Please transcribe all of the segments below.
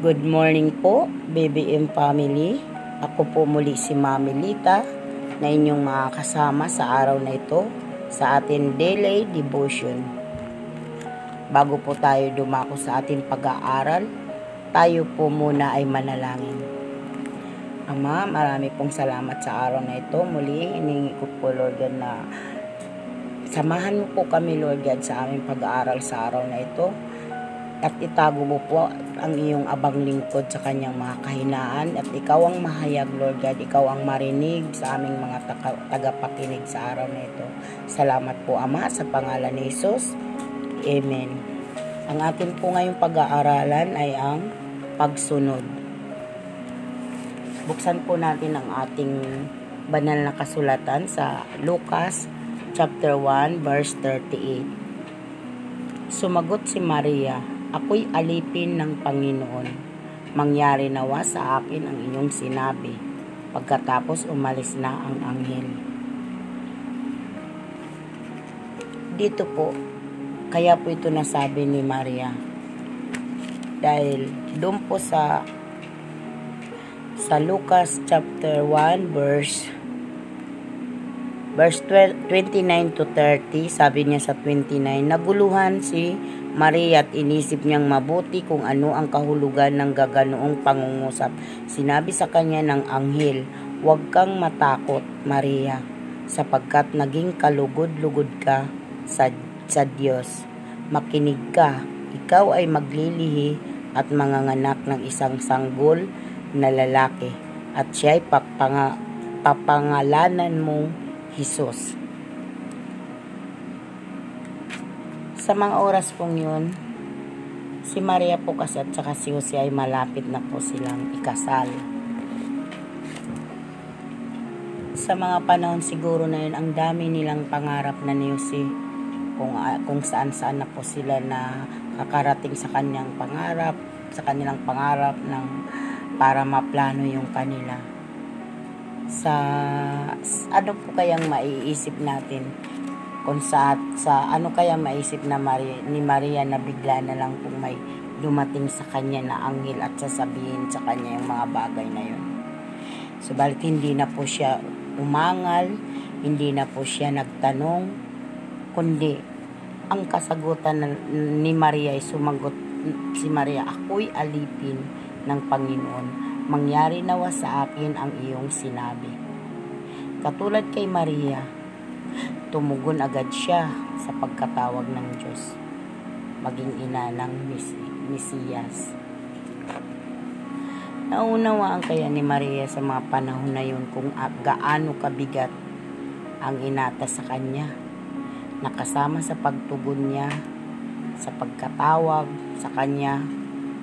Good morning po, BBM family. Ako po muli si Mami Lita na inyong mga kasama sa araw na ito sa ating daily devotion. Bago po tayo dumako sa ating pag-aaral, tayo po muna ay manalangin. Ama, marami pong salamat sa araw na ito. Muli, iningi ko po Lord God na samahan mo po kami Lord God sa aming pag-aaral sa araw na ito at itago mo po ang iyong abang lingkod sa kanyang mga kahinaan at ikaw ang mahayag Lord God, ikaw ang marinig sa aming mga tagapakinig sa araw na ito. Salamat po Ama sa pangalan ni Jesus. Amen. Ang atin po ngayong pag-aaralan ay ang pagsunod. Buksan po natin ang ating banal na kasulatan sa Lucas chapter 1 verse 38. Sumagot si Maria, Ako'y alipin ng Panginoon. Mangyari nawa sa akin ang inyong sinabi. Pagkatapos umalis na ang anghel. Dito po, kaya po ito nasabi ni Maria. Dahil doon po sa sa Lucas chapter 1 verse verse 12, 29 to 30, sabi niya sa 29, naguluhan si Maria at inisip niyang mabuti kung ano ang kahulugan ng gaganoong pangungusap. Sinabi sa kanya ng anghel, huwag kang matakot, Maria, sapagkat naging kalugod-lugod ka sa, sa Diyos. Makinig ka, ikaw ay maglilihi at manganganak ng isang sanggol na lalaki at siya'y papanga, papangalanan mong Jesus. Sa mga oras pong yun, si Maria po kasi at saka si Jose ay malapit na po silang ikasal. Sa mga panahon siguro na yun, ang dami nilang pangarap na ni Jose kung, uh, kung saan saan na po sila na kakarating sa kanyang pangarap, sa kanilang pangarap ng para maplano yung kanila sa ano po kayang maiisip natin kung sa, sa ano kaya maiisip na Maria, ni Maria na bigla na lang kung may dumating sa kanya na anghel at sasabihin sa kanya yung mga bagay na yun. Subalit hindi na po siya umangal, hindi na po siya nagtanong, kundi ang kasagutan ni Maria ay sumagot si Maria, ako'y alipin ng Panginoon mangyari nawa sa akin ang iyong sinabi. Katulad kay Maria, tumugon agad siya sa pagkatawag ng Diyos, maging ina ng Mesiyas. Naunawaan kaya ni Maria sa mga panahon na yun kung gaano kabigat ang inata sa kanya, nakasama sa pagtugon niya, sa pagkatawag sa kanya,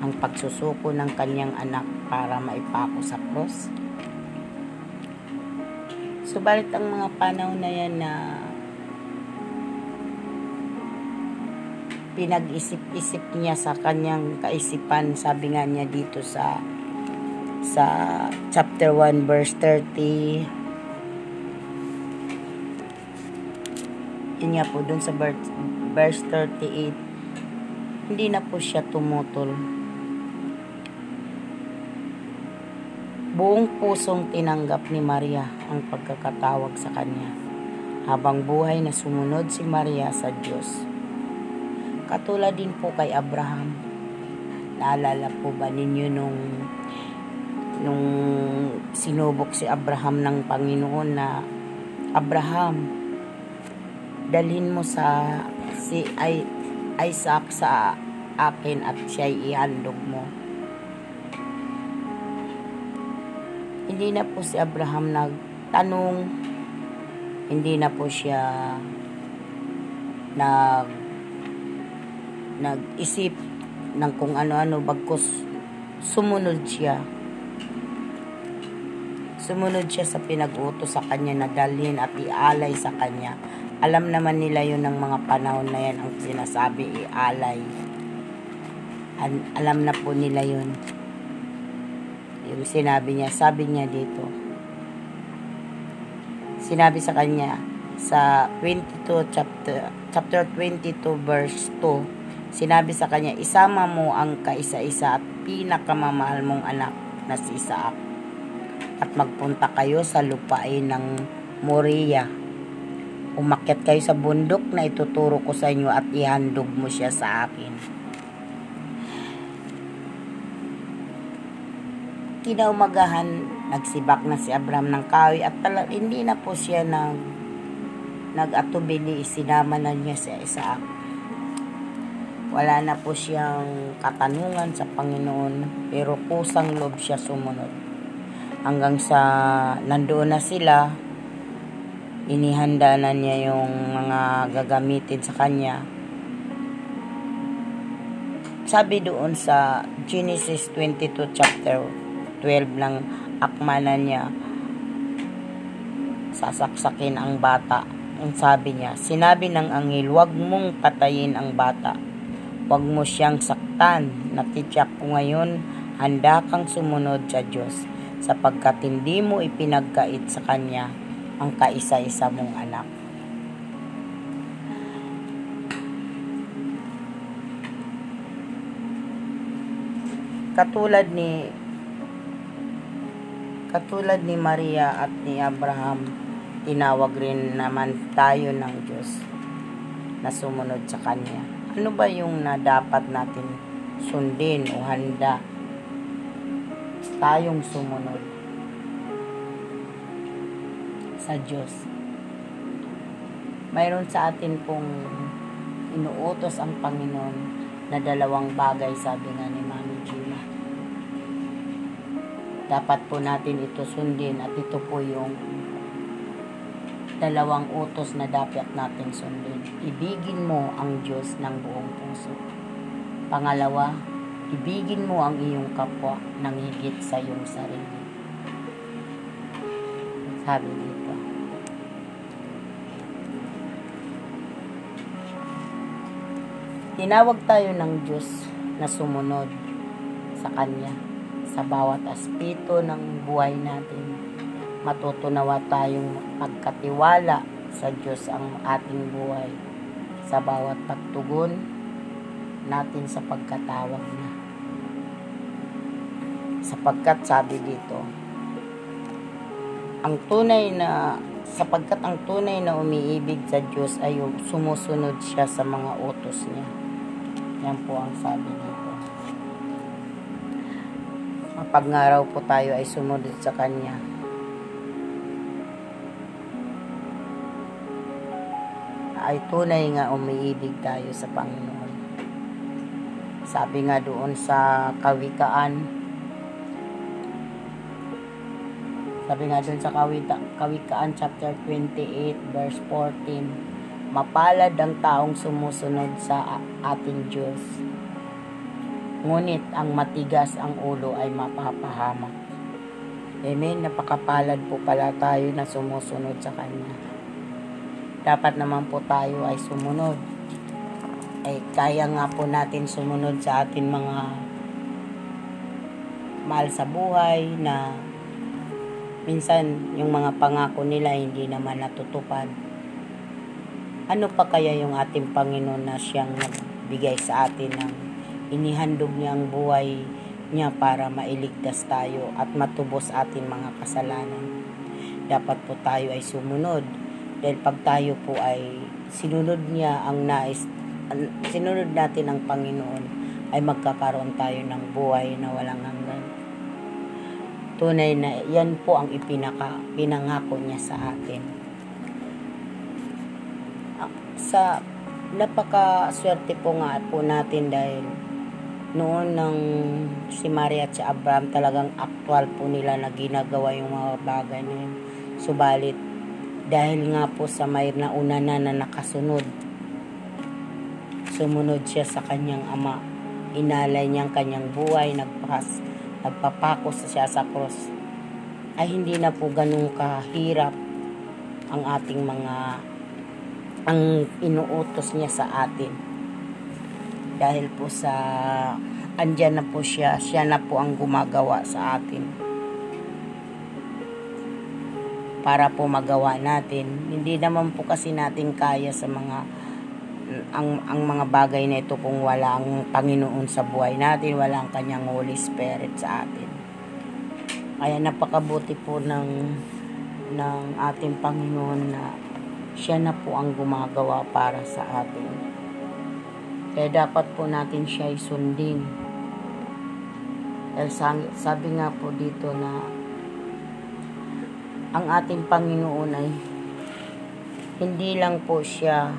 ang pagsusuko ng kanyang anak para maipako sa cross. Subalit ang mga panahon na yan na pinag-isip-isip niya sa kanyang kaisipan, sabi nga niya dito sa sa chapter 1 verse 30 yun nga po dun sa verse 38 hindi na po siya tumutol Buong pusong tinanggap ni Maria ang pagkakatawag sa kanya. Habang buhay na sumunod si Maria sa Diyos. Katulad din po kay Abraham. Naalala po ba ninyo nung nung sinubok si Abraham ng Panginoon na Abraham, dalhin mo sa si Isaac sa akin at siya'y ihandog mo hindi na po si Abraham nagtanong, hindi na po siya nag nag-isip ng kung ano-ano bagkus sumunod siya. Sumunod siya sa pinag-utos sa kanya na dalhin at ialay sa kanya. Alam naman nila yun ng mga panahon na yan ang sinasabi ialay. Alam na po nila yun sinabi niya, sabi niya dito. Sinabi sa kanya sa 22 chapter chapter 22 verse 2, Sinabi sa kanya, isama mo ang kaisa-isa at pinakamamahal mong anak na si Isaac at magpunta kayo sa lupain ng Moria. Umakyat kayo sa bundok na ituturo ko sa inyo at ihandog mo siya sa akin. Kinaumagahan, nagsibak na si Abraham ng kawi at tala, hindi na po siya nag, nag-atubili, sinama na niya si Isaac. Wala na po siyang katanungan sa Panginoon, pero kusang loob siya sumunod. Hanggang sa nandoon na sila, inihanda na niya yung mga gagamitin sa kanya. Sabi doon sa Genesis 22 chapter 12 ng akmana niya sasaksakin ang bata. Ang sabi niya sinabi ng angel wag mong patayin ang bata. Wag mo siyang saktan. Natityak ko ngayon handa kang sumunod sa Diyos sapagkat hindi mo ipinagkait sa Kanya ang kaisa-isa mong anak. Katulad ni Katulad ni Maria at ni Abraham, tinawag rin naman tayo ng Diyos na sumunod sa Kanya. Ano ba yung na dapat natin sundin o handa tayong sumunod sa Diyos? Mayroon sa atin pong inuutos ang Panginoon na dalawang bagay sabi nga ni dapat po natin ito sundin at ito po yung dalawang utos na dapat natin sundin. Ibigin mo ang Diyos ng buong puso. Pangalawa, ibigin mo ang iyong kapwa ng higit sa iyong sarili. Sabi dito. Tinawag tayo ng Diyos na sumunod sa Kanya sa bawat aspeto ng buhay natin. Matutunawa tayong pagkatiwala sa Diyos ang ating buhay sa bawat pagtugon natin sa pagkatawag niya. Sapagkat sabi dito, ang tunay na sapagkat ang tunay na umiibig sa Diyos ay sumusunod siya sa mga utos niya. Yan po ang sabi dito pag nga raw po tayo ay sumunod sa Kanya. ay tunay nga umiibig tayo sa Panginoon. Sabi nga doon sa kawikaan, sabi nga doon sa kawita, kawikaan chapter 28 verse 14, mapalad ang taong sumusunod sa ating Diyos Ngunit ang matigas ang ulo ay mapapahamak. Amen. Napakapalad po pala tayo na sumusunod sa Kanya. Dapat naman po tayo ay sumunod. Ay kaya nga po natin sumunod sa atin mga mahal sa buhay na minsan yung mga pangako nila hindi naman natutupad. Ano pa kaya yung ating Panginoon na siyang nagbigay sa atin ng inihandog niya ang buhay niya para mailigtas tayo at matubos atin mga kasalanan. Dapat po tayo ay sumunod dahil pag tayo po ay sinunod niya ang nais, sinunod natin ang Panginoon ay magkakaroon tayo ng buhay na walang hanggan. Tunay na yan po ang ipinaka, pinangako niya sa atin. Ah, sa napaka-swerte po nga po natin dahil noon ng si Maria at si Abraham talagang actual po nila na ginagawa yung mga bagay na yun. Subalit, dahil nga po sa may nauna na na nakasunod, sumunod siya sa kanyang ama. Inalay niyang kanyang buhay, nagpas, nagpapako siya sa cross. Ay hindi na po ganun kahirap ang ating mga ang inuutos niya sa atin dahil po sa andyan na po siya, siya na po ang gumagawa sa atin. Para po magawa natin. Hindi naman po kasi natin kaya sa mga ang, ang mga bagay na ito kung wala ang Panginoon sa buhay natin, wala ang kanyang Holy Spirit sa atin. Kaya napakabuti po ng, ng ating Panginoon na siya na po ang gumagawa para sa atin. Kaya dapat po natin siya isundin. Dahil sabi nga po dito na ang ating Panginoon ay hindi lang po siya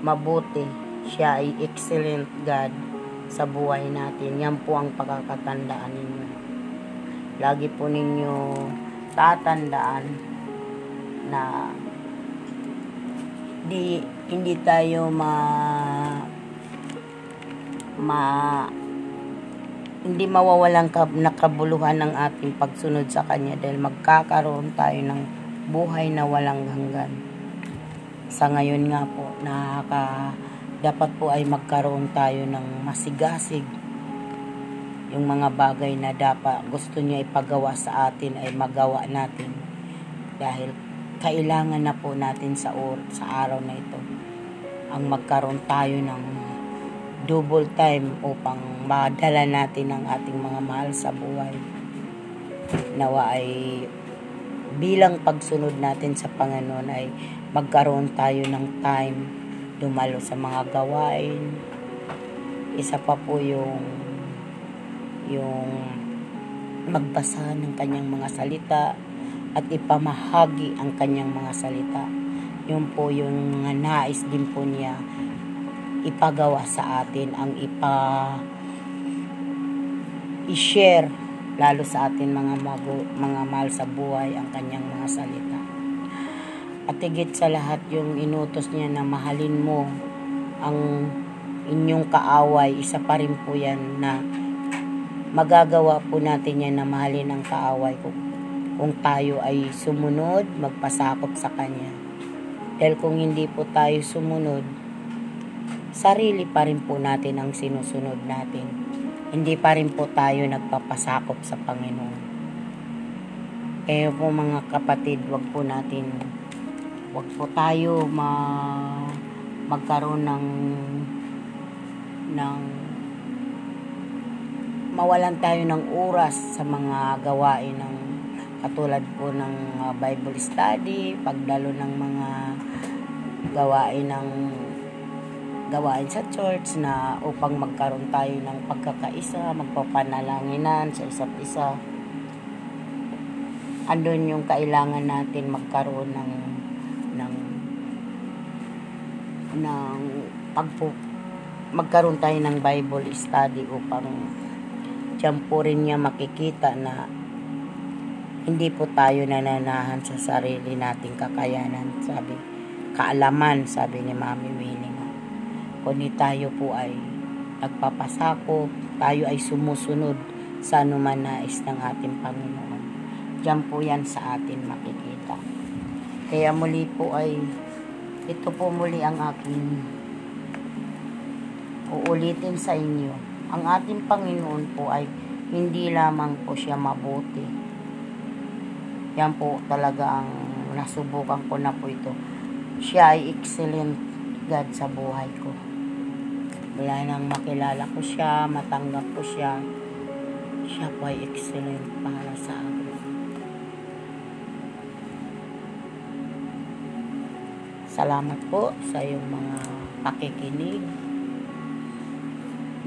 mabuti. Siya ay excellent God sa buhay natin. Yan po ang pagkakatandaan ninyo. Lagi po ninyo tatandaan na di hindi tayo ma ma hindi mawawalan ka, nakabuluhan ng ating pagsunod sa Kanya dahil magkakaroon tayo ng buhay na walang hanggan. Sa ngayon nga po, nakaka, dapat po ay magkaroon tayo ng masigasig. Yung mga bagay na dapat gusto niya ipagawa sa atin ay magawa natin. Dahil kailangan na po natin sa, or, sa araw na ito. Ang magkaroon tayo ng double time upang madala natin ang ating mga mahal sa buhay. Nawa ay bilang pagsunod natin sa Panginoon ay magkaroon tayo ng time dumalo sa mga gawain. Isa pa po yung yung magbasa ng kanyang mga salita at ipamahagi ang kanyang mga salita. Yun po yung nais din po niya ipagawa sa atin, ang ipa i-share lalo sa atin mga mago, mga mahal sa buhay ang kanyang mga salita. At higit sa lahat yung inutos niya na mahalin mo ang inyong kaaway, isa pa rin po yan na magagawa po natin yan na mahalin ang kaaway kung, kung tayo ay sumunod, magpasakop sa Kanya. Dahil kung hindi po tayo sumunod, sarili pa rin po natin ang sinusunod natin. Hindi pa rin po tayo nagpapasakop sa Panginoon. Kaya po mga kapatid, wag po natin, wag po tayo ma, magkaroon ng ng mawalan tayo ng oras sa mga gawain ng katulad po ng uh, Bible study, pagdalo ng mga gawain ng gawain sa church na upang magkaroon tayo ng pagkakaisa, magpapanalanginan sa isa't isa. Andun yung kailangan natin magkaroon ng ng ng pagpo magkaroon tayo ng Bible study upang diyan po rin niya makikita na hindi po tayo nananahan sa sarili nating kakayanan, sabi, kaalaman, sabi ni Mami Winnie kundi tayo po ay nagpapasakop, tayo ay sumusunod sa anuman nais ng ating Panginoon. Diyan po yan sa atin makikita. Kaya muli po ay, ito po muli ang aking uulitin sa inyo. Ang ating Panginoon po ay hindi lamang po siya mabuti. Yan po talaga ang nasubukan ko na po ito. Siya ay excellent God sa buhay ko. Mula nang makilala ko siya, matanggap ko siya, siya po ay excellent para sa akin. Salamat po sa iyong mga pakikinig.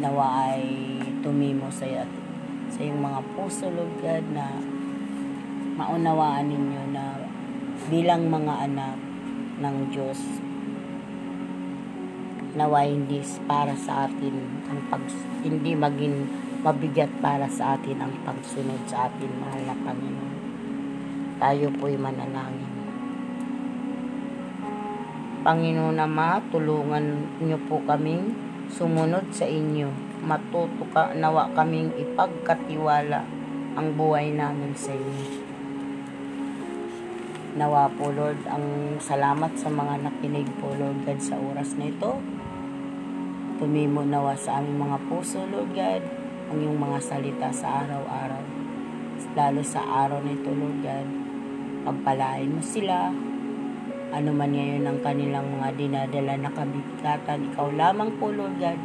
Nawa ay tumimo sa iyo sa iyong mga puso, Lord na maunawaan ninyo na bilang mga anak ng Diyos, nawa hindi para sa atin ang pag hindi maging mabigat para sa atin ang pagsunod sa atin mahal na Panginoon. Tayo po'y manalangin. Panginoon Ama, tulungan niyo po kaming sumunod sa inyo. Matuto ka, nawa kaming ipagkatiwala ang buhay namin sa inyo. Nawa po Lord, ang salamat sa mga nakinig po Lord God sa oras na ito. Tumimo nawa sa aming mga puso, Lord God, ang iyong mga salita sa araw-araw. Lalo sa araw nito, Lord God, pagpalain mo sila, ano man ngayon ang kanilang mga dinadala na kabigatan. Ikaw lamang po, Lord God,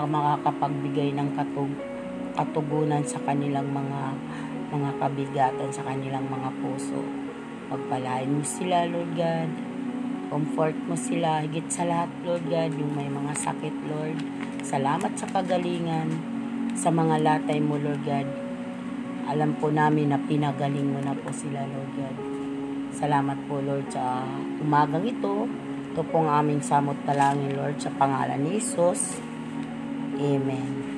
ang makakapagbigay ng katug katugunan sa kanilang mga mga kabigatan sa kanilang mga puso. Pagpalain mo sila, Lord God. Comfort mo sila. Higit sa lahat, Lord God, yung may mga sakit, Lord. Salamat sa kagalingan. Sa mga latay mo, Lord God. Alam po namin na pinagaling mo na po sila, Lord God. Salamat po, Lord, sa umagang ito. Ito pong aming samot talangin, Lord, sa pangalan ni Jesus. Amen.